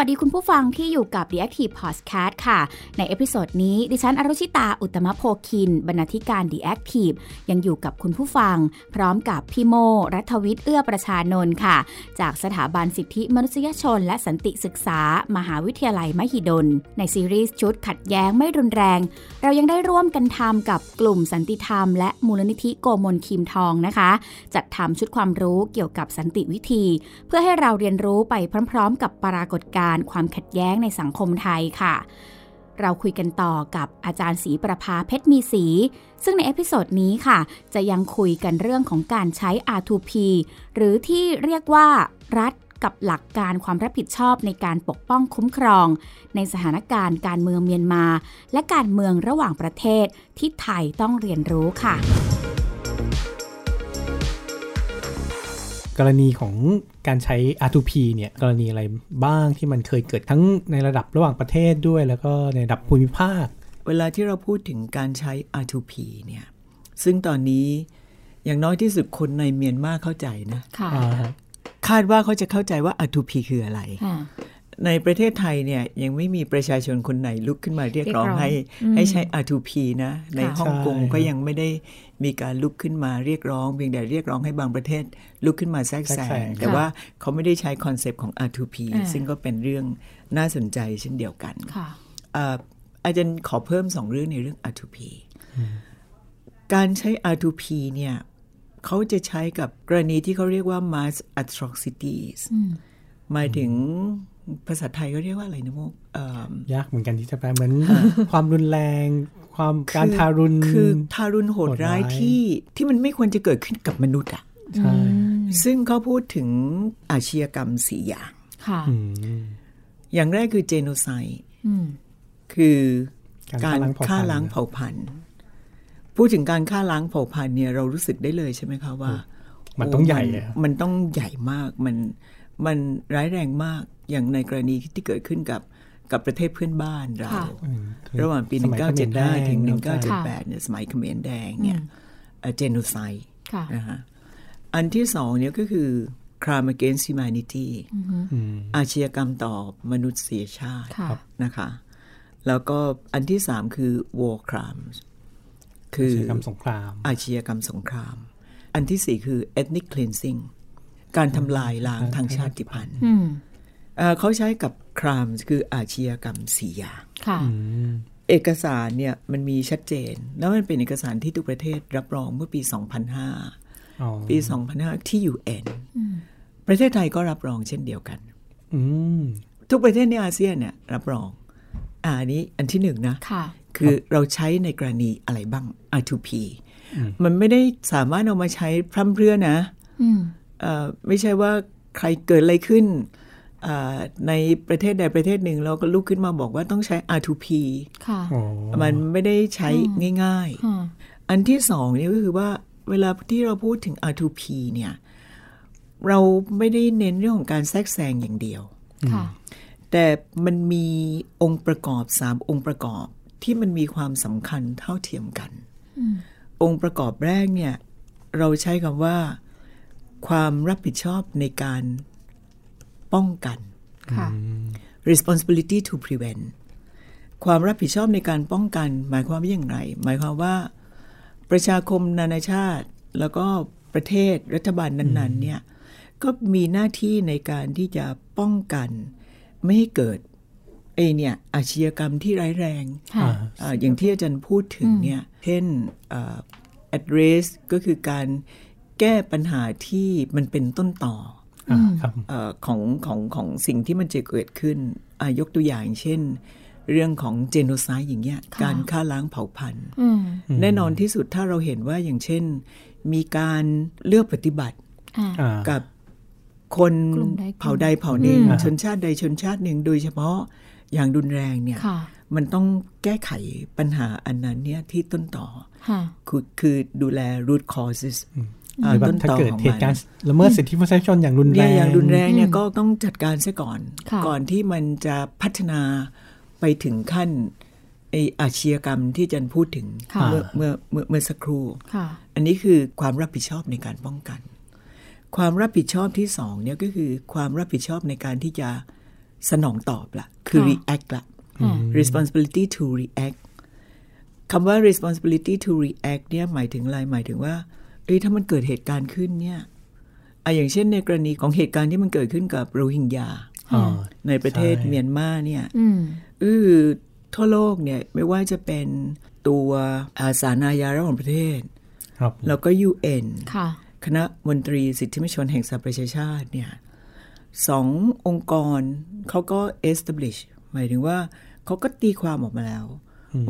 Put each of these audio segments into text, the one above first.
สวัสดีคุณผู้ฟังที่อยู่กับ The Active Podcast ค่ะ ใน episode นี้ ดิฉันอรุชิตา อุตมะโพคิน บรรณาธิการ The Active ยังอยู่กับคุณผู้ฟัง พร้อมกับพี่โม รัฐวิทย์เอื้อประชานนท์ค่ะ จากสถาบันสิทธิมนุษยชน และสันติศึกษา มหาวิทยาลัยมหิดล ในซีรีส์ชุดขัดแย้งไม่รุนแรง เรายังได้ร่วมกันทำกับกลุ่มสันติธรรม และมูลนิธิโกมลคิมทองนะคะ จัดทำชุดความรู้เกี่ยวกับสันติวิธี เพื่อให้เราเรียนรู้ไปพร้อม ๆ กับปรากฏการณ์ความขัดแย้งในสังคมไทยค่ะ เราคุยกันต่อกับอาจารย์ศรีประภาเพชรมีศรีซึ่งใน episode นี้ค่ะ จะยังคุยกันเรื่องของการใช้ R2P หรือที่เรียกว่ารัฐกับหลักการความรับผิดชอบในการปกป้องคุ้มครอง ในสถานการณ์การเมืองเมียนมา และการเมืองระหว่างประเทศที่ไทยต้องเรียนรู้ค่ะ กรณีของการใช้ R2P เนี่ยกรณีอะไรบ้างที่มันเคยเกิดทั้งในระดับระหว่างประเทศด้วย แล้วก็ในระดับภูมิภาค เวลาที่เราพูดถึงการใช้ R2P เนี่ยซึ่งตอนนี้อย่างน้อยที่สุดคนในเมียนมาเข้าใจนะค่ะอ่าฮะคาดว่าเขาจะเข้าใจว่า R2P คืออะไรค่ะ ในประเทศไทยเนี่ยยังไม่มีประชาชนคนไหนลุกขึ้นมาเรียกร้องเรียกร้องให้อืมให้ใช้ R2P นะ ในค่ะฮ่องกงก็ยังไม่ได้มีการลุกขึ้นมาเรียกร้องเพียงแต่เรียกร้องให้บางประเทศลุกขึ้นมาแทรกแซงแทรกแซงแต่ว่าเขาไม่ได้ใช้ concept ของ R2P อ่าซึ่งก็เป็นเรื่องน่าสนใจเช่นเดียวกันค่ะอ่าอาจารย์ขอเพิ่มสองเรื่องในเรื่อง R2P การใช้ R2P เนี่ยเขาจะใช้กับกรณีที่เขาเรียกว่า mass atrocities หมายถึง ภาษาไทยเขาเรียกว่าอะไรนะโมกเอิ่มยากเหมือนกันที่จะแปลเหมือนความรุนแรง ความการทารุณคือทารุณโหดโหดร้าร้ายยที่ที่มันไม่ควรจะเกิดขึ้นกับมนุษย์อะใช่ซึ่งเขาพูดถึงอาชญากรรมสี่อย่างค่ะอืมอย่างแรกคือเจโนไซด์อืมคือการการฆ่าฆ่าล้าล้างงเผ่าเผ่าพัพันนธุ์ธุ์พูดถึงการฆ่าล้างเผ่าพันธุ์เนี่ยเรารู้สึกได้เลยใช่ไหมคะว่า มันต้องใหญ่โอะมันต้องใหญ่มากมัน มันร้ายแรงมากอย่างในกรณีที่เกิดขึ้นกับกับประเทศเพื่อนบ้านเราค่ะอืมคือระหว่างปีสมัยเขมรแด1975 ถึงแล้วก็1978 เนี่ยสมัยเขมรแดงเนี่ยเจโนไซด์ค่ะนะฮะอันที่สองเนี่ยก็คือ crime against humanity อืมอาชญากรรมต่อมนุษยชาติค่ะนะคะ แล้วก็อันที่สามคือ war crimes คือกิจกรรมสงคราม อาชญากรรมสงคราม อันที่สี่คือ ethnic cleansing การทำลายล้างทางชาติพันธุ์อืมเอ่อเขาใช้กับ crimes คืออาชญากรรมสี่อย่างค่ะเอกสารเนี่ยมันมีชัดเจน แล้วมันเป็นเอกสารที่ทุกประเทศรับรองเมื่อปี 2005อ๋อปี 2005 ที่ UN ประเทศไทยก็รับรองเช่นเดียวกันอืมทุกประเทศในอาเซียนเนี่ยรับรองอ่าอันนี้อันที่หนึ่งนะค่ะคือเราใช้ในกรณีอะไรบ้าง R2P มันไม่ได้สามารถเอามาใช้พร่ำเพรื่อนะอืมเอ่อ ไม่ใช่ว่าใครเกิดอะไรขึ้นอ่าในประเทศใดประเทศหนึ่งเราก็ลุกขึ้นมาบอกว่าต้องใช้ R2P ค่ะอ๋อมันไม่ได้ใช้ง่ายค่ะๆอันที่สองเนี่ยก็คือว่าเวลาที่เราพูดถึง R2P เนี่ย เราไม่ได้เน้นเรื่องของการแทรกแซงอย่างเดียวค่ะแต่มันมีองค์ประกอบสามองค์ประกอบที่มันมีความสำคัญเท่าเทียมกัน องค์ประกอบแรกเนี่ย เราใช้คำว่า ความรับผิดชอบในการป้องกันค่ะ responsibility to prevent ความรับผิดชอบในการป้องกัน หมายความว่าอย่างไร หมายความว่าประชาคมนานาชาติ แล้วก็ประเทศรัฐบาลนั้น ๆ เนี่ยก็มีหน้าที่ในการที่จะป้องกัน ไม่ให้เกิดไอเนี่ยอาชญากรรมที่ร้ายแรงค่ะอ่าอย่างที่อาจารย์พูดถึงเนี่ยเช่นอ่า address ก็คือการ แก้ปัญหาที่มันเป็นต้นต่ออ่าครับเออของของของสิ่งที่มันจะเกิดขึ้นอายกตัวอย่างเช่น เรื่องของเจโนไซด์อย่างเงี้ยค่ะการฆ่าล้างเผ่าพันธุ์อืมแน่นอนที่สุดถ้าเราเห็นว่าอย่างเช่น มีการเลือกปฏิบัติอ่าอ่ากับคนกลุ่มใดกลุ่มเผ่าใดเผ่าหนึ่งอืมชนชาติใดชนชาติหนึ่งโดยเฉพาะอย่างรุนแรงเนี่ยค่ะมันต้องแก้ไขปัญหาอันนั้นเนี่ยที่ต้นต่อค่ะคือคือดูแล root causes อ่า หรือว่าต้นถ้าต่อเกิดของเหมัตุนการณ์ละเมิดสิทธิมนุษยชนอย่างรุนแรเนี่ยงอย่างรุนแรงเนี่ยก็ต้องจัดการซะก่อนค่ะก่อนที่มันจะพัฒนาไปถึงขั้นไออาชญากรรมที่อาจันพูดถึงค่ะเมื่อเมื่อเมื่อเมื่อสักครู่ค่ะอันนี้คือความรับผิดชอบในการป้องกัน ความรับผิดชอบที่สองเนี่ยก็คือความรับผิดชอบในการที่จะสนองตอบละคือค่ะ react ละค่ะ responsibility to react คำว่า responsibility to react เนี่ยหมายถึงอะไรหมายถึงว่า เอ้ยถ้ามันเกิดเหตุการณ์ขึ้นเนี่ยอะอย่างเช่นในกรณีของเหตุการณ์ที่มันเกิดขึ้นกับโรฮิงญาอ่าในประเทศใช่เมียนมาเนี่ยอืมเออทั่วโลกเนี่ยไม่ว่าจะเป็นตัวอาสานายาระหว่างประเทศครับแล้วก็ UN ค่ะคณะมนตรีสิทธิมนุษยชนแห่งสหประชาชาติเนี่ยสององค์กรเขาก็ establish หมายถึงว่าเขาก็ตีความออกมาแล้ว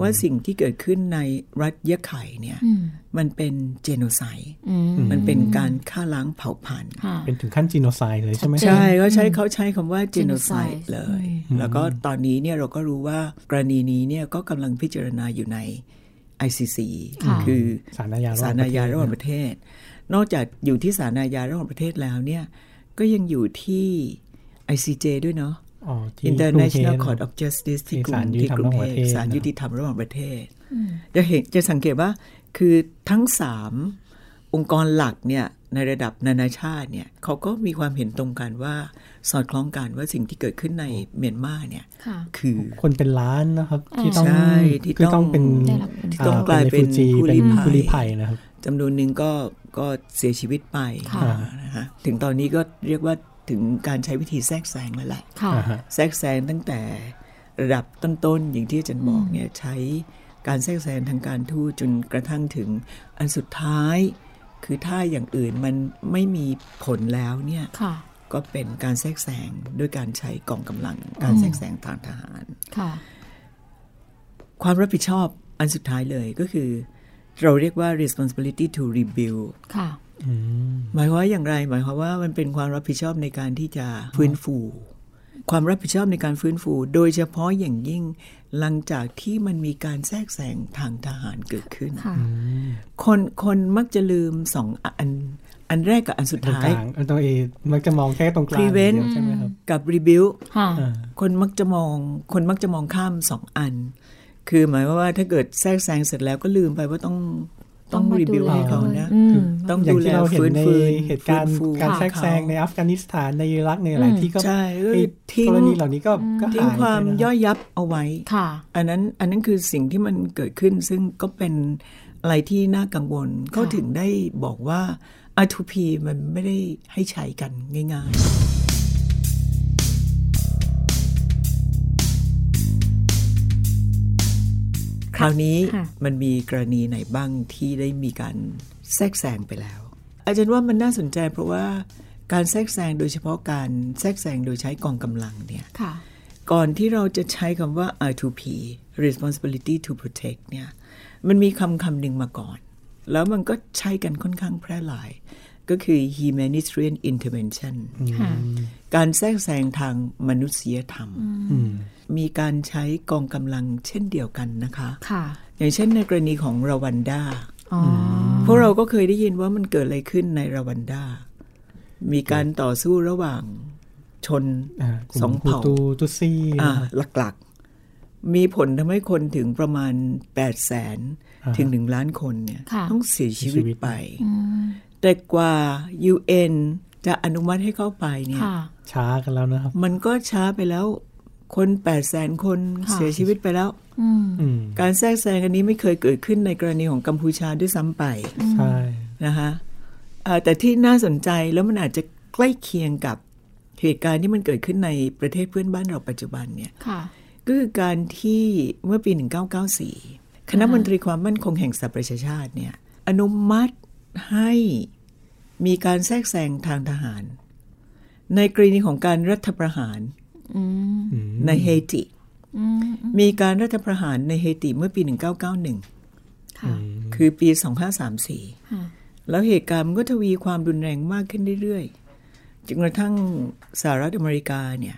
ว่าสิ่งที่เกิดขึ้นในรัฐยะไข่เนี่ยอืมมันเป็นเจโนไซด์อืมมันเป็นการฆ่าล้างเผ่าพันธุ์ค่ะเป็นถึงขั้นจีโนไซด์เลยใช่ไหมชัดเจนใช่เขาใช้เขาใช้คำว่า genocide genocide เลย แล้วก็ตอนนี้เนี่ยเราก็รู้ว่ากรณีนี้เนี่ยก็กำลังพิจารณาอยู่ใน ICC ค่ะคือศาลอาญาระหศาว่างลประอาเทศญาระหว่างประเทศ นอกจากอยู่ที่ศาลอาญาระหว่างประเทศแล้วเนี่ยก็ยังอยู่ที่ ICJ ด้วยเนาะอ๋อที่ International กรุงเทพ Court of Justice ที่กรุศางลยุติที่ธรรมกรุงระหว่างเทประพเทศศาลนะยุติธรรมระหว่างประเทศ จะเห็นจะสังเกตว่าคือทั้งสามองค์กรหลักเนี่ยในระดับนานาชาติเนี่ยเขาก็มีความเห็นตรงกันว่าสอดคล้องกันว่าสิ่งที่เกิดขึ้นในเมียนมาเนี่ยค่ะคือคนเป็นล้านนะครับ ที่ต้องใช่ที่คือต้ต้อองงเป็นได้รับผลที่ต้องกลายเป็น refugee ผู้เป็นลี้ภัยผู้ลี้ภัยนะครับจำนวนหนึ่งก็ก็เสียชีวิตไปค่ะนะฮะถึงตอนนี้ก็เรียกว่า ถึงการใช้วิธีแทรกแซงแล้วแหละค่ะอ่าฮะแทรกแซงตั้งแต่ระดับต้นๆอย่างที่อาจารย์บอกเนี่ยใช้การแทรกแซงทางการทูตจนกระทั่งถึงอันสุดท้าย คือถ้าอย่างอื่นมันไม่มีผลแล้วเนี่ยค่ะก็เป็นการแทรกแซงด้วยการใช้กองกำลัง การแทรกแซงทางทหารค่ะความรับผิดชอบอันสุดท้ายเลยก็คือ เราเรียกว่า responsibility to rebuild ค่ะ หมายความว่าอย่างไร หมายความว่ามันเป็นความรับผิดชอบในการที่จะฟื้นฟู ความรับผิดชอบในการฟื้นฟู โดยเฉพาะอย่างยิ่งหลังจากที่มันมีการแทรกแซงทางทหารเกิดขึ้นค่ะคนคนมักจะลืมสองอันอันแรกกับอันสุดตรงท้ากยลางเออตัวเองมักจะมองแค่ตรงกลาง prevent อย่างเดียวใช่ไหมครับกับ rebuild ค่ะอ่าคนมักจะมอง คนมักจะมองข้ามสองอัน คือหมายความว่าถ้าเกิดแทรกแซงเสร็จแล้วก็ลืมไปว่าต้อง ต้องมารีบิวดูแลให้เขานะอืมต้องอย่างดูแลที่เราเห็นฟื้นในฟูเหตุการณ์ฟื้นฟูการค่ะแทรกแซงในอัฟกานิสถานในอิรักในหลายที่ก็ใช่ก็ไอ้ทิ้งกรณีเหล่านี้ก็ก็ทิ้งหายความไปนะย่อยยับเอาไว้ค่ะอันนั้นอันนั้นคือสิ่งที่มันเกิดขึ้นซึ่งก็เป็นอะไรที่น่ากังวลเขาถึงได้บอกว่า R2P มันไม่ได้ให้ใช้กันง่าย ๆ คราวนี้ค่ะมันมีกรณีไหนบ้างที่ได้มีการแทรกแซงไปแล้ว อาจารย์ว่ามันน่าสนใจเพราะว่าการแทรกแซงโดยเฉพาะการแทรกแซงโดยใช้กองกำลังเนี่ยค่ะก่อนที่เราจะใช้คำว่า R2P responsibility to protect เนี่ยมันมีคำคำหนึ่งมาก่อน แล้วมันก็ใช้กันค่อนข้างแพร่หลาย ก็คือ humanitarian intervention ค่ะการแทรกแซงทางมนุษยธรรม มีการใช้กองกำลังเช่นเดียวกันนะคะค่ะอย่างเช่นในกรณีของรวันดาอ๋อพวกเราก็เคยได้ยินว่ามันเกิดอะไรขึ้นในรวันดา มีการต่อสู้ระหว่างชนอ่ากลุ่มสองฮูเผ่าตูตุซี่อ่าหลักๆ มีผลทำให้คนถึงประมาณ 8 0 0แสน ถึง1ล้านคนเนี่ยค่ะต้องเสียชีวิตไป แต่กว่า UN จะอนุมัติให้เข้าไปเนี่ยค่ะช้ากันแล้วนะครับ มันก็ช้าไปแล้วคน8 0 0แสนคนค่ะเสียชีวิตไปแล้วอืมอืมการแทรกแซงอันนี้ไม่เคยเกิดขึ้นในกรณีของกัมพูชาด้วยซ้ำไปใช่นะคะเอ่อแต่ที่น่าสนใจแล้วมันอาจจะใกล้เคียงกับเหตุการณ์ที่มันเกิดขึ้นในประเทศเพื่อนบ้านเราปัจจุบันเนี่ยค่ะก็คือการที่เมื่อปี 1994 คณะมนตรีความมั่นคงแห่งสหประชาชาติเนี่ยอนุมัติให้มีการแทรกแซงทางทหาร ในกรณีของการรัฐประหารอืมในเฮติอืมมีการรัฐประหารในเฮติเมื่อปี 1991ค่ะคือปี 2534ค่ะแล้วเหตุการณ์มันก็ทวีความรุนแรงมากขึ้นเรื่อยๆจนกระทั่งสหรัฐอเมริกาเนี่ย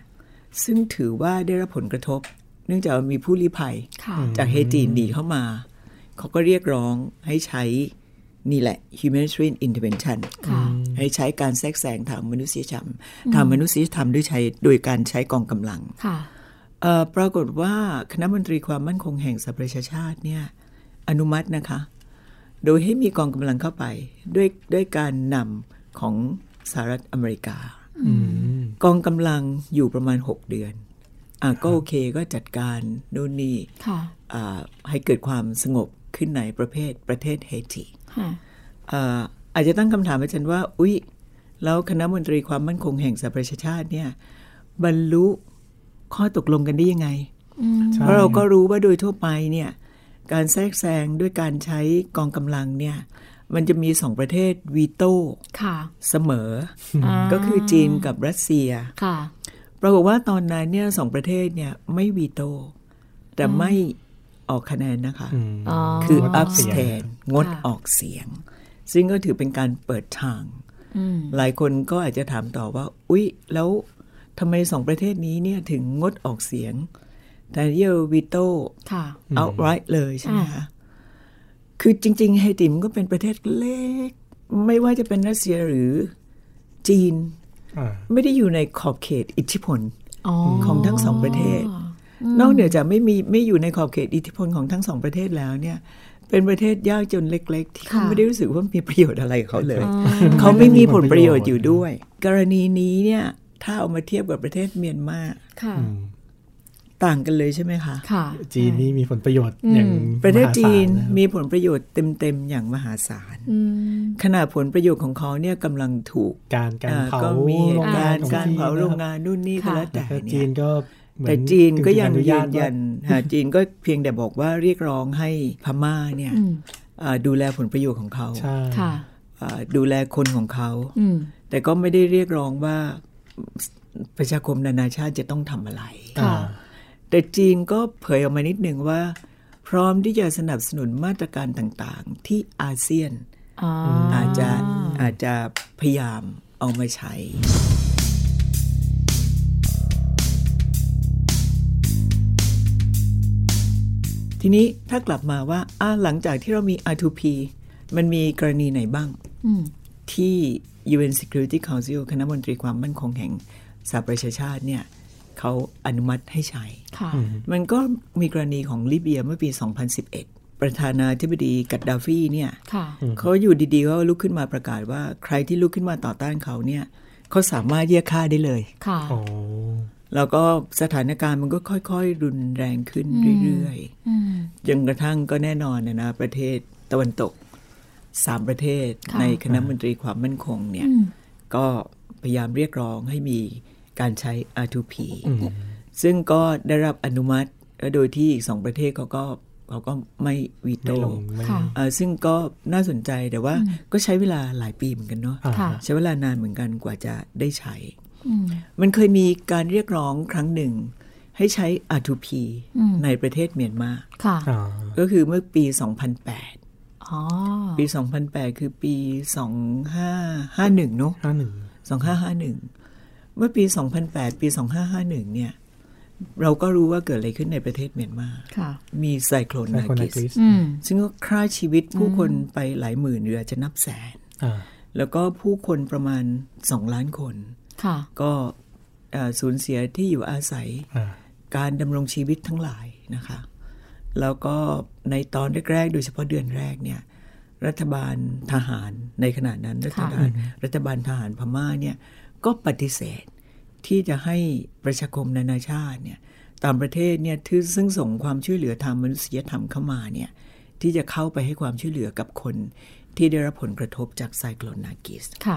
ซึ่งถือว่าได้รับผลกระทบ เนื่องจากว่ามีผู้ลี้ภัยค่ะจากเฮติหนีเข้ามา เขาก็เรียกร้องให้ใช้นี่แหละ humanitarian intervention ค่ะให้ใช้การแทรกแซงทางมนุษยธรรมทางมนุษยธรรมด้วยใช้โดยการใช้กองกำลังค่ะเอ่อปรากฏว่าคณะมนตรีความมั่นคงแห่งสหประชาชาติเนี่ยอนุมัตินะคะ โดยให้มีกองกำลังเข้าไป ด้วยด้วยการนำของสหรัฐอเมริกาอืมกองกำลังอยู่ประมาณ 6 เดือนอะ ก็โอเคก็จัดการนู่นนี่ค่ะอ่าให้เกิดความสงบขึ้นในประเภทประเทศเฮติค่ะอ่าอาจจะตั้งคำถามอาจารย์ว่า อุ๊ย แล้วคณะมนตรีความมั่นคงแห่งสหประชาชาติเนี่ย บรรลุข้อตกลงกันได้ยังไงใช่เพราะเราก็รู้ว่าโดยทั่วไปเนี่ย การแทรกแซงด้วยการใช้กองกำลังเนี่ย มันจะมีสองประเทศวีโต้ค่ะเสมออก็คือจีนกับรัสเซียค่ะ ปรากฏว่าตอนนั้นเนี่ยสองประเทศเนี่ยไม่วีโต้แต่ไม่ออกคะแนนนะคะอืมอ๋อคืองดออกเสียง abstain งดค่ะออกเสียง ซึ่งก็ถือเป็นการเปิดทางอืมหลายคนก็อาจจะถามต่อว่า อุ๊ย แล้วทำไมสองประเทศนี้เนี่ยถึงงดออกเสียงแต่เยอวิโต้ค่ะ outright เลยใช่ไหมอ่าคะคือจริง ๆ ไฮติมก็เป็นประเทศเล็ก ไม่ว่าจะเป็นรัสเซียหรือจีนอ่า ไม่ได้อยู่ในขอบเขตอิทธิพลอ๋อของทั้งสองประเทศ นอกเหนือจากไม่มีไม่อยู่ในขอบเขตอิทธิพลของทั้งสองประเทศแล้วเนี่ยเป็นประเทศยากจนเล็ก ๆ ที่เขาค่ะไม่ได้รู้สึกว่ามีประโยชน์อะไรกับเขาเลย เขาไม่มีผลประโยชน์อยู่ด้วย กรณีนี้เนี่ยถ้าเอามาเทียบกับประเทศเมียนมาค่ะอืม ต่างกันเลยใช่ไหมคะค่ะ จีนนี่มีผลประโยชน์อย่างประเทศมหาศาลจีนนะครับมีผลประโยชน์เต็มๆอย่างมหาศาลอืมขณะผลประโยชน์ของเขาเนี่ยกำลังถูกการการอ่าเผาก็มีเหโรตุงงาการนณ์ของการจีนเผาโรงงาะคบนนู่นนี่ก็ค่ะแล้วแต่แล้วก็เนี่จียนก็เหมือแต่จีนก็ยังอนุยืญาตนยันว่าฮะจีนก็เพียงแต่บอกว่าเรียกร้องให้พม่าเนี่ยอืมอ่าดูแลผลประโยชน์ของเขาใช่ค่ะอ่าดูแลคนของเขาอืมแต่ก็ไม่ได้เรียกร้องว่าประชาคมนานาชาติจะต้องทำอะไรค่ะ แต่จีนก็เผยออกมานิดหนึ่งว่า พร้อมที่จะสนับสนุนมาตรการต่างๆ ที่อาเซียนอ๋ออาจจะอาจจะพยายามเอามาใช้ ทีนี้ถ้ากลับมาว่าอ่าหลังจากที่เรามี R2P มันมีกรณีไหนบ้างอืมที่ UN Security Council คณะมนตรีความมั่นคงแห่งสหประชาชาติเนี่ย เขาอนุมัติให้ใช้ค่ะมันก็มีกรณีของลิเบียเมื่อปี 2011 ประธานาธิบดีกัดดาฟีเนี่ยค่ะเขาอยู่ดีๆก็ลุกขึ้นมาประกาศว่าใครที่ลุกขึ้นมาต่อต้านเขาเนี่ยเขาสามารถเยียกฆ่าได้เลยค่ะอ๋อแล้วก็สถานการณ์มันก็ค่อยๆ รุนแรงขึ้นเรื่อยอืมๆจนกระทั่งก็แน่นอนนะนะประเทศตะวันตกสามประเทศค่ะในคณะมนตรีความมั่นคงเนี่ยอืมก็พยายามเรียกร้องให้มี การใช้ R2P อืมซึ่งก็ได้รับอนุมัติโดยที่อีกสองประเทศเขาก็เขาก็ไม่วีไม่โต้ลงไม่ค่ะอ่าซึ่งก็น่าสนใจแต่ว่าก็ใช้เวลาหลายปีเหมือนกันเนาะอ่าค่ะใช้เวลานานเหมือนกันกว่าจะได้ใช้อืมมันเคยมีการเรียกร้องครั้งหนึ่ง ให้ใช้ R2P อืมในประเทศเมียนมาค่ะอ่าก็คือเมื่อปี 2008อ๋อปี 2008 คือปี 2551 เนอะห้าหนึ่ง2551 เมื่อปี 2008 ปี 2551 เนี่ย เราก็รู้ว่าเกิดอะไรขึ้นในประเทศเมียนมาค่ะมีไซโคลนไซนาโคนากิสกริสอืมซึ่งก็ฆ่าชีวิตผู้คนไปหลายหมื่นหรืออาจจะนับแสนอ่าแล้วก็ผู้คนประมาณ2ล้านคนค่ะก็เอ่อสูญเสียที่อยู่อาศัยอ่าการดำรงชีวิตทั้งหลายนะคะ แล้วก็ในตอนแรกๆ โดยเฉพาะเดือนแรกเนี่ยรัฐบาลทหารในขณะนั้นรัฐบาลรัฐบาลทหารพม่าเนี่ย ก็ปฏิเสธ ที่จะให้ประชาคมนานาชาติเนี่ยตามประเทศเนี่ยที่ซึ่งส่งความช่วยเหลือทางมนุษยธรรมเข้ามาเนี่ยที่จะเข้าไปให้ความช่วยเหลือกับคนที่ได้รับผลกระทบจากไซโคลนนากิสค่ะ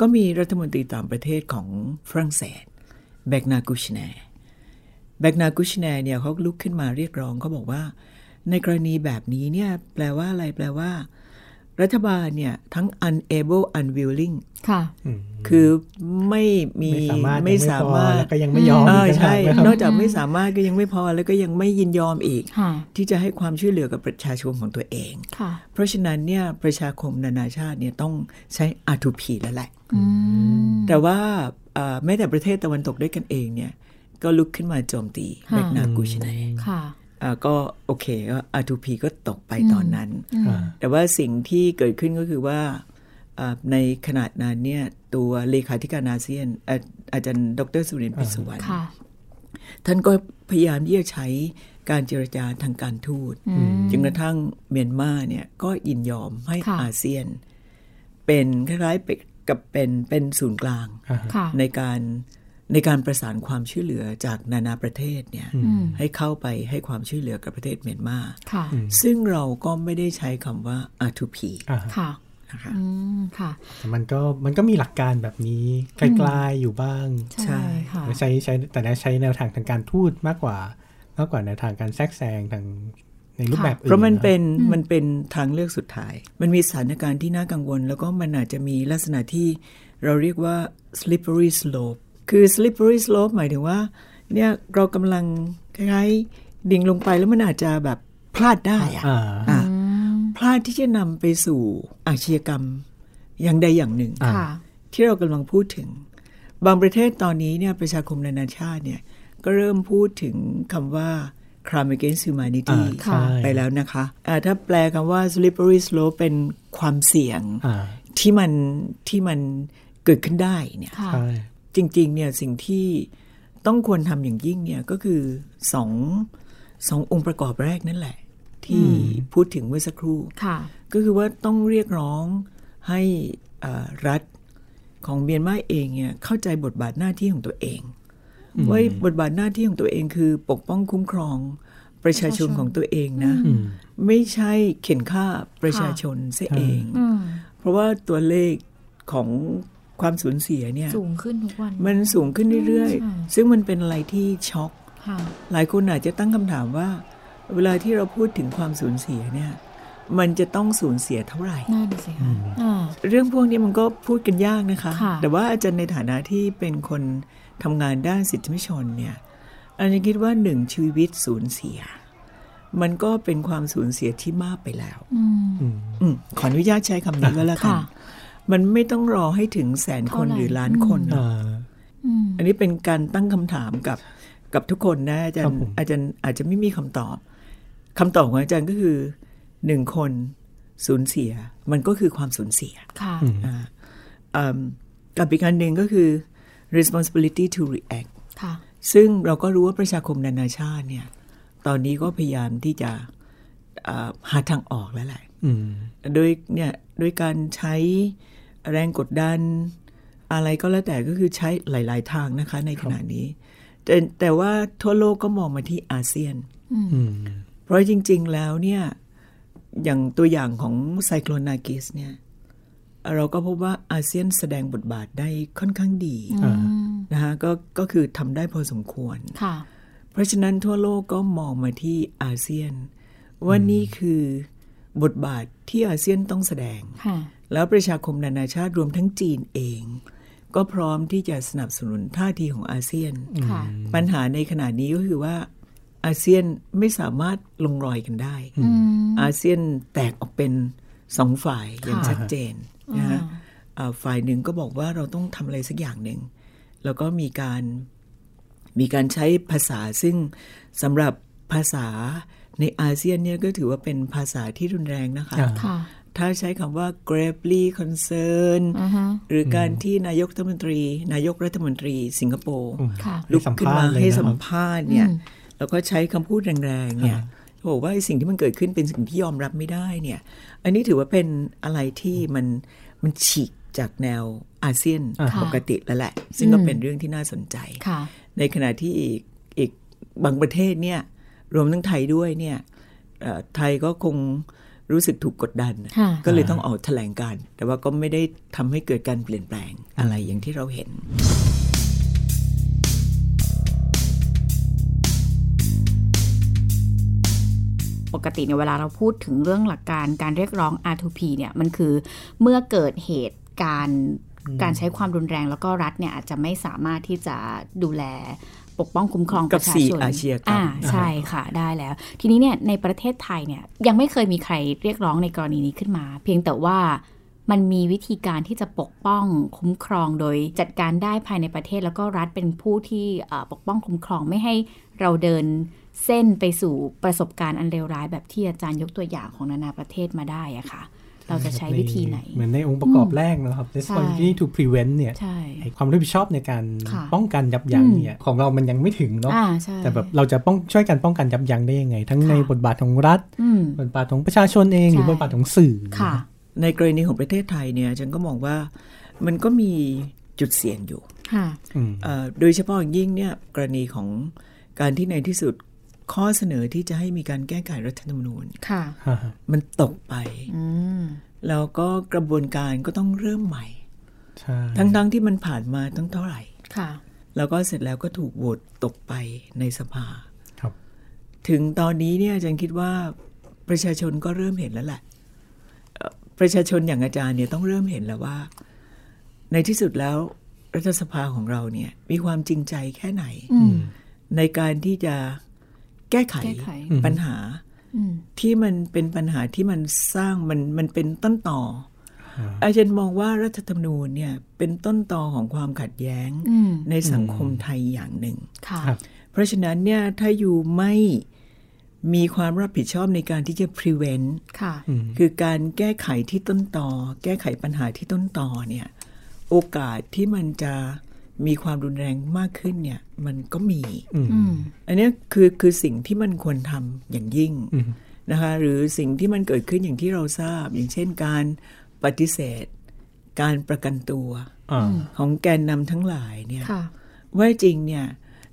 ก็มีรัฐมนตรีต่างประเทศของฝรั่งเศสแบกนากุชแนแบกนากุชแนเนี่ยเขาลุกขึ้นมาเรียกร้องเขาบอกว่า ในกรณีแบบนี้เนี่ยแปลว่าอะไรแปลว่า รัฐบาลเนี่ยทั้ง unable unwilling ค่ะ คือไม่มีไม่สามารถไม่สามารถแล้วก็ยังไม่ยอมเอออีกต่างใช่หากนะครับนอกจากไม่สามารถก็ยังไม่พอแล้วก็ยังไม่ยินยอมอีกค่ะที่จะให้ความช่วยเหลือกับประชาชนของตัวเองค่ะเพราะฉะนั้นเนี่ยประชาคมนานาชาติเนี่ยต้องใช้ R2P แล้วแหละอืมแต่ว่าเอ่อแม้แต่ประเทศตะวันตกด้วยกันเองเนี่ยก็ลุกขึ้นมาโจมตีค่ะแบกนากูชไนค่ะอ่า ก็โอเคก็ R2P ก็ตกไปตอนนั้นอ่าแต่ว่าสิ่งที่เกิดขึ้นก็คือว่าอ่าในขนาดนั้นเนี่ยตัวเลขาธิการอาเซียนอ่าอาจารย์ดรสุรินทร์ปิสุวรรณค่ะท่านก็พยายามที่จะใช้การเจรจาทางการทูตอืมจนกระทั่งเมียนมาเนี่ยก็ยินยอมให้ค่ะอาเซียน เป็นคล้ายๆเป็นกับเป็นเป็นศูนย์กลางอ่าฮะค่ะในการ ในการประสานความช่วยเหลือจากนานาประเทศเนี่ยอืมให้เข้าไปให้ความช่วยเหลือกับประเทศเมียนมาค่ะซึ่งเราก็ไม่ได้ใช้คำว่า R2P อ่าฮะค่ะนะคะอืมค่ะแต่มันก็มันก็มีหลักการแบบนี้ไกลๆอยู่บ้าง ใช่ค่ะใช้ใช้แต่ใช้แนวทางทางการทูตมากกว่ามากกว่าแนวทางการแทรกแซงทางในรูปแบบอื่นเพราะมันเป็นอืมมันเป็นทางเลือกสุดท้าย มันมีสถานการณ์ที่น่ากังวล แล้วก็มันอาจจะมีลักษณะที่เราเรียกว่า slippery slope คือ slippery slope หมายถึงว่า เนี่ยเรากำลังคล้ายๆดิ่งลงไปแล้วมันอาจจะแบบพลาดได้อะอ่าอะอืมพลาดที่จะนำไปสู่อาชญากรรมอย่างใดอย่างหนึ่งอ่าค่ะที่เรากำลังพูดถึง บางประเทศตอนนี้เนี่ยประชาคมนานาชาติเนี่ยก็เริ่มพูดถึงคำว่า crime against humanity อ่าค่ะใช่ไปแล้วนะคะอ่าถ้าแปลคำว่า slippery slope เป็นความเสี่ยงอ่าที่มันที่มันเกิดขึ้นได้เนี่ยค่ะใช่ จริงๆเนี่ยสิ่งที่ต้องควรทำอย่างยิ่งเนี่ยก็คือสองสององค์ประกอบแรกนั่นแหละ ที่พูดถึงเมื่อสักครู่ค่ะก็คือว่าต้องเรียกร้องให้อ่ารัฐของเมียนมาเองเนี่ยเข้าใจบทบาทหน้าที่ของตัวเองว่าบทบาทหน้าที่ของตัวเองคือปกป้องคุ้มครองประชาชนของตัวเองนะ ไม่ใช่เข็นฆ่าประชาชนเสียเองอืมเพราะว่าตัวเลขของ ความสูญเสียเนี่ยสูงขึ้นทุกวัน มันสูงขึ้นเรื่อยใช่ๆซึ่งมันเป็นอะไรที่ช็อกค่ะหลายคนอาจจะตั้งคำถามว่า เวลาที่เราพูดถึงความสูญเสียเนี่ย มันจะต้องสูญเสียเท่าไหร่นั่นสิค่ะอ่าเรื่องพวกนี้มันก็พูดกันยากนะคะค่ะแต่ว่าอาจารย์ในฐานะที่เป็นคนทำงานด้านสิทธิมนุษยชนเนี่ยอาจารย์คิดว่าหนึ่งชีวิตสูญเสีย มันก็เป็นความสูญเสียที่มากไปแล้วอืมอืมขออนุญาตใช้คำนี้ก็แล้วกันค่ะ มันไม่ต้องรอให้ถึงแสนคนเท่าไหร่หรือล้านคนหรอกอ่าอืมอันนี้เป็นการตั้งคำถามกับกับทุกคนนะอาจารครับย์ผมอาจารย์อาจจะไม่มีคำตอบคำตอบของอาจารย์ก็คือหนึ่งคนสูญเสีย มันก็คือความสูญเสียค่ะอ่าอืมกับอีกอันหนึ่งก็คือ responsibility to react ค่ะซึ่งเราก็รู้ว่าประชาคมนานาชาติเนี่ย ตอนนี้ก็พยายามที่จะอ่าหาทางออกแล้วแหละอืมโดยเนี่ยโดยการใช้ แรงกดดัน อะไรก็แล้วแต่ก็คือใช้หลาย ๆ ทางนะคะ ในขณะนี้ แต่แต่ว่าทั่วโลกก็มองมาที่อาเซียนอืมเพราะจริง ๆ แล้วเนี่ย อย่างตัวอย่างของไซโคลนากิสเนี่ย เราก็พบว่าอาเซียนแสดงบทบาทได้ค่อนข้างดีอ่านะคะก็ก็คือทำได้พอสมควรค่ะเพราะฉะนั้นทั่วโลกก็มองมาที่อาเซียนว่านี่คือบทบาทที่อาเซียนต้องแสดงค่ะ แล้วประชาคมนานาชาติรวมทั้งจีนเอง ก็พร้อมที่จะสนับสนุนท่าทีของอาเซียนค่ะปัญหาในขณะนี้ก็คือว่าอาเซียนไม่สามารถลงรอยกันได้อืมอาเซียนแตกออกเป็นสองฝ่ายอย่างค่ะชัดเจนนะฮะอ่าอ่าฝ่ายหนึ่งก็บอกว่าเราต้องทำอะไรสักอย่างหนึ่ง แล้วก็มีการมีการใช้ภาษาซึ่งสำหรับภาษาในอาเซียนเนี่ยก็ถือว่าเป็นภาษาที่รุนแรงนะคะอ่าค่ะ ถ้าใช้คำว่า gravely concern อือฮะหรือการที่นายกรัฐมนตรี นายกรัฐมนตรี สิงคโปร์ค่ะลุกขึ้นมาให้สัมภาษณ์ภาษณ์เนี่ยอืมแล้วก็ใช้คำพูดแรงๆเนี่ยบอกว่าไอ้สิ่งที่มันเกิดขึ้นเป็นสิ่งที่ยอมรับไม่ได้เนี่ย อันนี้ถือว่าเป็นอะไรที่มันมันฉีกจากแนวอาเซียนค่ะปกติแล้วแหละ ซึ่งก็เป็นเรื่องที่น่าสนใจค่ะในขณะที่อีกอีกบางประเทศเนี่ยรวมทั้งไทยด้วยเนี่ยเอ่อไทยก็คง รู้สึกถูกกดดันค่ะก็เลยต้องออกแถลงการณ์แต่ว่าก็ไม่ได้ทำให้เกิดการเปลี่ยนแปลงอะไรอย่างที่เราเห็นปกติเนี่ยเวลาเราพูดถึงเรื่องหลักการการเรียกร้อง R2P เนี่ยมันคือเมื่อเกิดเหตุการณ์การใช้ความรุนแรงแล้วก็รัฐเนี่ยอาจจะไม่สามารถที่จะดูแล ปกป้องคุ้มครองปกับระชาสี่ชนอาชญากรรมอ่าใช่ค่ะได้แล้ว ทีนี้เนี่ยในประเทศไทยเนี่ยยังไม่เคยมีใครเรียกร้องในกรณีนี้ขึ้นมา เพียงแต่ว่ามันมีวิธีการที่จะปกป้องคุ้มครองโดยจัดการได้ภายในประเทศแล้วก็รัฐเป็นผู้ที่เอ่อปกป้องคุ้มครองไม่ให้เราเดินเส้นไปสู่ประสบการณ์อันเลวร้ายแบบที่อาจารย์ยกตัวอย่างของนานาประเทศมาได้อะค่ะ เราจะใช้วิธีไหน เหมือนในองค์ประกอบแรกนะครับ responsibility to prevent เนี่ยใช่ไอ้ความรับผิดชอบในการค่ะป้องกันยับยั้งอืมเนี่ยของเรามันยังไม่ถึงเนาะอ่าใช่แต่แบบเราจะป้องช่วยกันป้องกันยับยั้งได้ยังไง ทั้งค่ะในบทบาทของรัฐอืมบทบาทของประชาชนเองใช่หรือบทบาทของสื่อค่ะในกรณีของประเทศไทยเนี่ยฉันก็มองว่ามันก็มีจุดเสี่ยงอยู่ค่ะอืมเอ่อโดยเฉพาะอย่างยิ่งเนี่ยกรณีของการที่ในที่สุด ข้อเสนอที่จะให้มีการแก้ไขรัฐธรรมนูญค่ะฮะฮะมันตกไปอืมแล้วก็กระบวนการก็ต้องเริ่มใหม่ใช่ทั้งๆที่มันผ่านมาตั้งเท่าไหร่ค่ะ แล้วก็เสร็จแล้วก็ถูกโหวตตกไปในสภาครับ ถึงตอนนี้เนี่ยอาจารย์คิดว่าประชาชนก็เริ่มเห็นแล้วแหละเอ่อประชาชนอย่างอาจารย์เนี่ยต้องเริ่มเห็นแล้วว่า ในที่สุดแล้วรัฐสภาของเราเนี่ย มีความจริงใจแค่ไหนอืมในการที่จะ แก้ไขแก้ไขปัญหาอืมที่มันเป็นปัญหาที่มันสร้างมันมันเป็นต้นต่อออาจารย์มองว่ารัฐธรรมนูญเนี่ยเป็นต้นต่อของความขัดแย้งอืมในสังคมไทยอย่างหนึ่งค่ะครับเพราะฉะนั้นเนี่ยถ้าอยู่ไม่มีความรับผิดชอบในการที่จะ prevent ค่ะ คือการแก้ไขที่ต้นต่อ แก้ไขปัญหาที่ต้นต่อเนี่ย โอกาสที่มันจะ มีความรุนแรงมากขึ้นเนี่ย มันก็มีอืมอืมอันเนี้ยคือคือสิ่งที่มันควรทำอย่างยิ่งอืมนะคะหรือสิ่งที่มันเกิดขึ้นอย่างที่เราทราบ อย่างเช่นการปฏิเสธ การประกันตัวอ่าของแกนนำทั้งหลายเนี่ยค่ะว่าจริงเนี่ย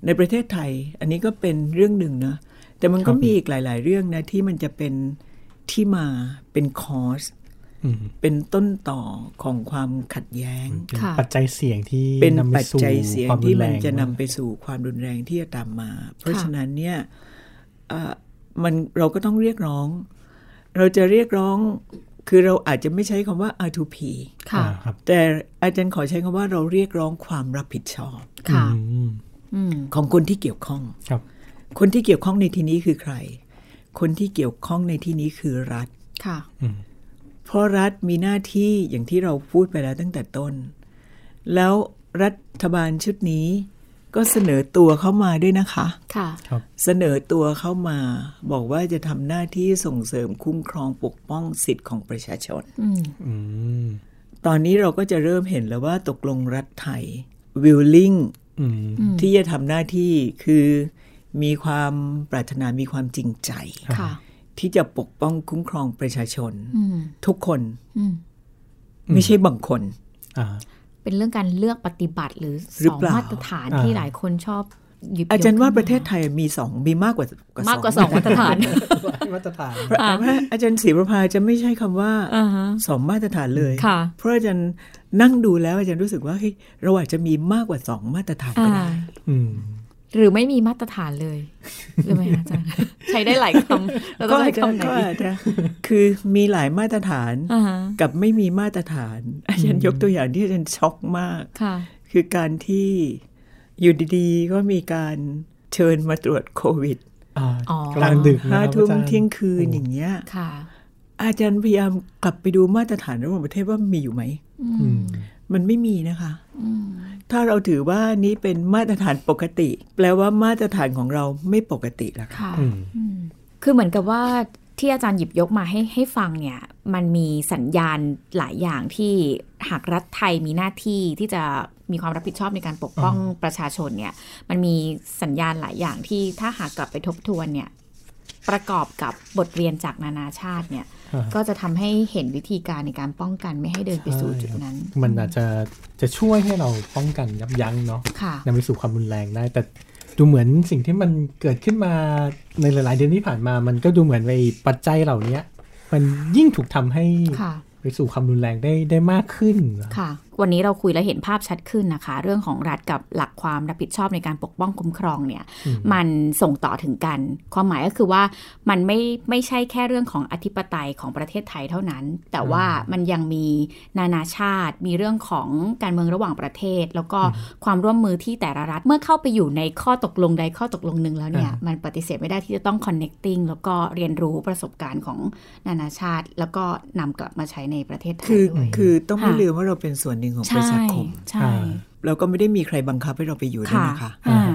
ในประเทศไทย อันนี้ก็เป็นเรื่องหนึ่งนะแต่มันก็มีอีกหลาย ๆ เรื่องนะที่มันจะเป็นที่มาเป็นคอสอืม เป็นต้นต่อของความขัดแย้งเป็นค่ะปัจจัยเสี่ยงที่เป็นนำไปปัจสู่จัยเสียงความรุที่นแรมันงจะนำไปสู่ความรุนแรงที่จะตามมา เพราะฉะนั้นเนี่ยเอ่อมันเราก็ต้องเรียกร้อง เราจะเรียกร้องคือเราอาจจะไม่ใช้คำว่า R2P ค่ะอ่าครับแต่อาจารย์ขอใช้คำว่าเราเรียกร้องความรับผิดชอบค่ะอืมอืมของคนที่เกี่ยวข้องครับ คนที่เกี่ยวข้องในที่นี้คือใคร คนที่เกี่ยวข้องในที่นี้คือรัฐค่ะเพ ราะรัฐมีหน้าที่อย่างที่เราพูดไปแล้วตั้งแต่ต้น แล้วรัฐบาลชุดนี้ก็เสนอตัวเข้ามาด้วยนะคะ ค่ะครับเสนอตัวเข้ามา บอกว่าจะทำหน้าที่ส่งเสริมคุ้มครองปกป้องสิทธิ์ของประชาชนอืมอืมตอนนี้เราก็จะเริ่มเห็นแล้วว่าตกลงรัฐไทย willing อืมที่จะทำหน้าที่คือมีความปรารถนามีความจริงใจ ค่ะ ที่จะปกป้องคุ้มครองประชาชนอืมทุกคนอืมไม่ใช่บางคนอ่าเป็นเรื่องการเลือกปฏิบัติหรือหรือสองเปล่ามาตรฐานอ่าที่หลายคนชอบหยิบอาจารย์ว่าขึ้นมประเทศไทยมีสองมีมากกว่ามากกว่าสองมาตรฐานมาตรฐานเพราะว่าอาจารย์ศรีประภาจะไม่ใช้คำว่าอ่าฮะสองมาตรฐานเลยค่ะเพราะอาจารย์นั่งดูแล้วอาจารย์รู้สึกว่าเฮ้ยเราอาจจะมีมากกว่าสองมาตรฐานก็อ่าได้อืม หรือไม่มีมาตรฐานเลยหรือไม่คะอาจารย์ใช้ได้หลายคำเราต้ก็องอาใช้จจะคำไหนก็ดีอาจจะคือมีหลายมาตรฐานอ่าฮะกับไม่มีมาตรฐานอาจารย์ยกตัวอย่างที่อาจารย์ช็อกมากค่ะคือการที่อยู่ดีๆ ก็มีการเชิญมาตรวจโควิดอ่าอ๋อกลางดึกนะห้าครับทุ่มอาจารเที่ยงคืนอย่างเงี้ยค่ะอาจารย์พยายามกลับไปดูมาตรฐานระหว่างประเทศว่ามีอยู่ไหมอื มมันไม่มีนะคะถ้าเราถือว่านี้เป็นมาตรฐานปกติ แปลว่ามาตรฐานของเราไม่ปกติแล้วค่ะค่ะอืมคือเหมือนกับว่าที่อาจารย์หยิบยกมาให้ให้ฟังเนี่ย มันมีสัญญาณหลายอย่างที่หากรัฐไทยมีหน้าที่ที่จะมีความรับผิดชอบในการปกป้องประชาชนเนี่ย มันมีสัญญาณหลายอย่างที่ถ้าหากกลับไปทบทวนเนี่ย ประกอบกับบทเรียนจากนานาชาติเนี่ยอ่า ก็จะทำให้เห็นวิธีการในการป้องกันไม่ให้เดินไปสู่จุดนั้น มันอาจจะจะช่วยให้เราป้องกันยับยั้งเนาะค่ะนำไปสู่ความรุนแรงได้ แต่ดูเหมือนสิ่งที่มันเกิดขึ้นมาในหลายๆเดือนที่ผ่านมา มันก็ดูเหมือนไอ้ปัจจัยเหล่านี้มันยิ่งถูกทำให้ค่ะไปสู่ความรุนแรงได้ได้มากขึ้นค่ะ วันนี้เราคุยแล้วเห็นภาพชัดขึ้นนะคะ เรื่องของรัฐกับหลักความรับผิดชอบในการปกป้องคุ้มครองเนี่ยมันส่งต่อถึงกัน ความหมายก็คือว่ามันไม่ไม่ใช่แค่เรื่องของอธิปไตยของประเทศไทยเท่านั้น แต่ว่ามันยังมีนานาชาติ มีเรื่องของการเมืองระหว่างประเทศ แล้วก็ความร่วมมือที่แต่ละรัฐเมื่อเข้าไปอยู่ในข้อตกลงใดข้อตกลงหนึ่งแล้วเนี่ยอ่ามัมันปฏิเสธไม่ได้ที่จะต้อง connecting แล้วก็เรียนรู้ประสบการณ์ของนานาชาติ แล้วก็นำกลับมาใช้ในประเทศไทยคือด้วยคือต้องไม่ค่ะลืมว่าเราเป็นส่วนหนึ่งของประใช่ชาคมใช่เราก็ไม่ได้มีใครบังคับให้เราไปอยู่ด้วยนะคะอ่า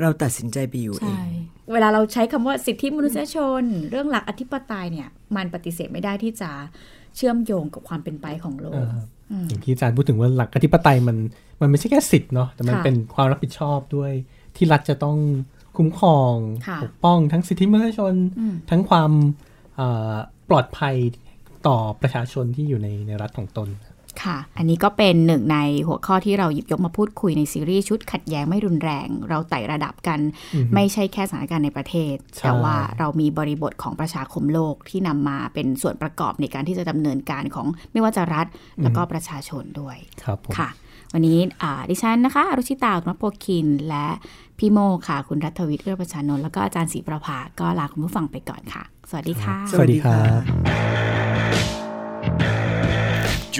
เราตัดสินใจไปอยู่เอใช่งเวลาเราใช้คำว่าสิทธิมนุษยชน เรื่องหลักอธิปไตยเนี่ย มันปฏิเสธไม่ได้ที่จะเชื่อมโยงกับความเป็นไปของโลเอกออย่างที่อาจารย์พูดถึงว่าหลักอธิปไตยมันมันไม่ใช่แค่สิทธิ์เนาะแต่มันค่ะเป็นความรับผิดชอบด้วย ที่รัฐจะต้องคุ้มครองค่ะปกป้องทั้งสิทธิมนุษยชนอืมทั้งความเอ่อปลอดภัยต่อประชาชนที่อยู่ในในรัฐของตน ค่ะ อันนี้ก็เป็นหนึ่งในหัวข้อที่เราหยิบยกมาพูดคุยในซีรีส์ชุดขัดแย้งไม่รุนแรง เราไต่ระดับกัน ไม่ใช่แค่สถานการณ์ในประเทศใช่แต่ว่าเรามีบริบทของประชาคมโลกที่นำมาเป็นส่วนประกอบในการที่จะดำเนินการของไม่ว่าจะรัฐแล้วก็ประชาชนด้วยครับผมค่ะ วันนี้อ่าดิฉันนะคะอรุชิตาอุตมะโพคิน และพี่โมค่ะ คุณรัฐวิทย์เอื้อประชานนท์แล้วก็อาจารย์ศรีประภาก็ลาคุณผู้ฟังไปก่อนค่ะ สวัสดีค่ะ สวัสดีครับ